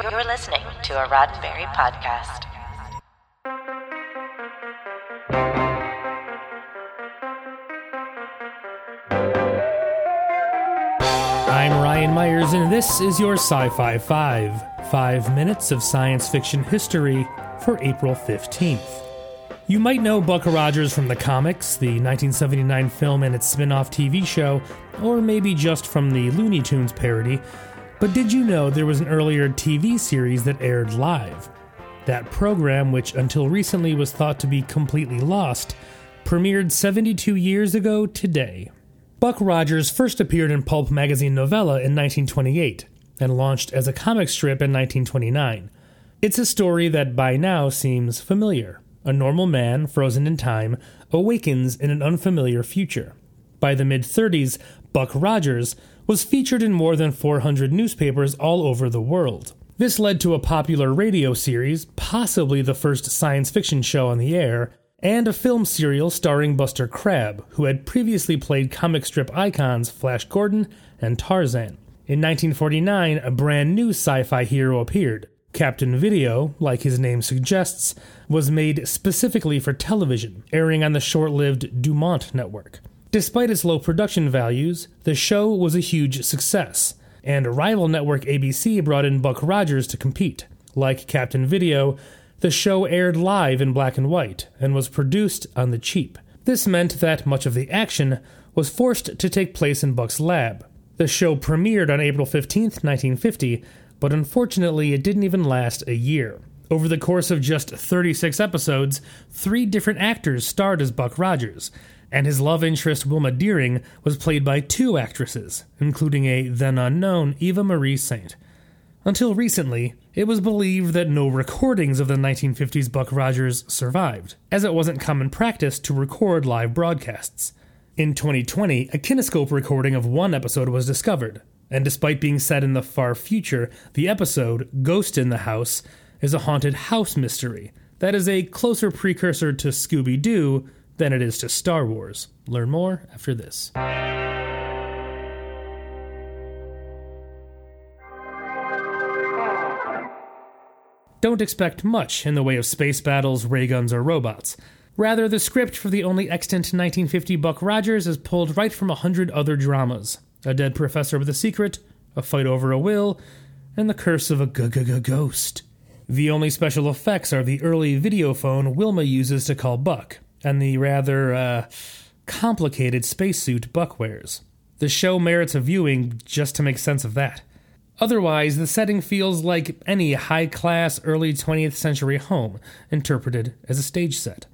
You're listening to a Roddenberry podcast. I'm Ryan Myers, and this is your Sci Fi 5. Five minutes of science fiction history for April 15th. You might know Buck Rogers from the comics, the 1979 film and its spin off TV show, or maybe just from the Looney Tunes parody. But did you know there was an earlier TV series that aired live? That program, which until recently was thought to be completely lost, premiered 72 years ago today. Buck Rogers first appeared in pulp magazine Novella in 1928 and launched as a comic strip in 1929. It's a story that by now seems familiar. A normal man, frozen in time, awakens in an unfamiliar future. By the mid 30s, Buck Rogers was featured in more than 400 newspapers all over the world. This led to a popular radio series, possibly the first science fiction show on the air, and a film serial starring Buster Crabbe, who had previously played comic strip icons Flash Gordon and Tarzan. In 1949, a brand new sci fi hero appeared. Captain Video, like his name suggests, was made specifically for television, airing on the short lived Dumont network. Despite its low production values, the show was a huge success, and rival network ABC brought in Buck Rogers to compete. Like Captain Video, the show aired live in black and white and was produced on the cheap. This meant that much of the action was forced to take place in Buck's lab. The show premiered on April 15, 1950, but unfortunately it didn't even last a year. Over the course of just 36 episodes, three different actors starred as Buck Rogers, and his love interest Wilma Deering was played by two actresses, including a then unknown Eva Marie Saint. Until recently, it was believed that no recordings of the 1950s Buck Rogers survived, as it wasn't common practice to record live broadcasts. In 2020, a kinescope recording of one episode was discovered, and despite being set in the far future, the episode, Ghost in the House, is a haunted house mystery that is a closer precursor to Scooby Doo than it is to Star Wars. Learn more after this. Don't expect much in the way of space battles, ray guns, or robots. Rather, the script for the only extant 1950 Buck Rogers is pulled right from a hundred other dramas a dead professor with a secret, a fight over a will, and the curse of a g-g-g-ghost. The only special effects are the early videophone Wilma uses to call Buck, and the rather, uh, complicated spacesuit Buck wears. The show merits a viewing just to make sense of that. Otherwise, the setting feels like any high class early 20th century home, interpreted as a stage set.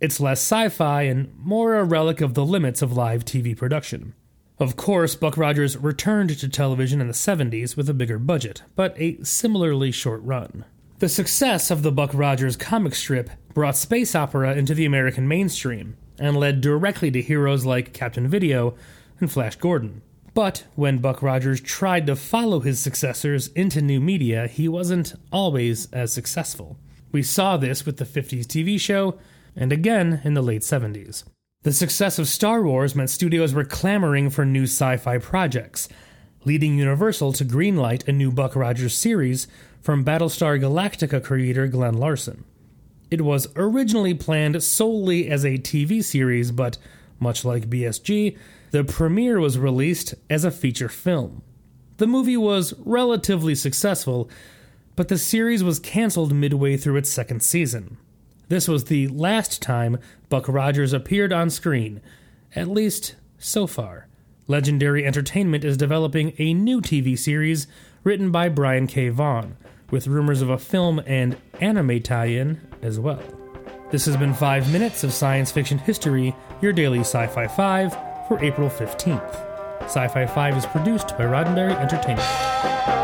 It's less sci fi and more a relic of the limits of live TV production. Of course, Buck Rogers returned to television in the 70s with a bigger budget, but a similarly short run. The success of the Buck Rogers comic strip brought space opera into the American mainstream and led directly to heroes like Captain Video and Flash Gordon. But when Buck Rogers tried to follow his successors into new media, he wasn't always as successful. We saw this with the 50s TV show and again in the late 70s. The success of Star Wars meant studios were clamoring for new sci fi projects, leading Universal to greenlight a new Buck Rogers series from Battlestar Galactica creator Glen Larson. It was originally planned solely as a TV series, but much like BSG, the premiere was released as a feature film. The movie was relatively successful, but the series was cancelled midway through its second season. This was the last time Buck Rogers appeared on screen, at least so far. Legendary Entertainment is developing a new TV series written by Brian K. Vaughan, with rumors of a film and anime tie in as well. This has been 5 minutes of science fiction history, your daily Sci Fi 5 for April 15th. Sci Fi 5 is produced by Roddenberry Entertainment.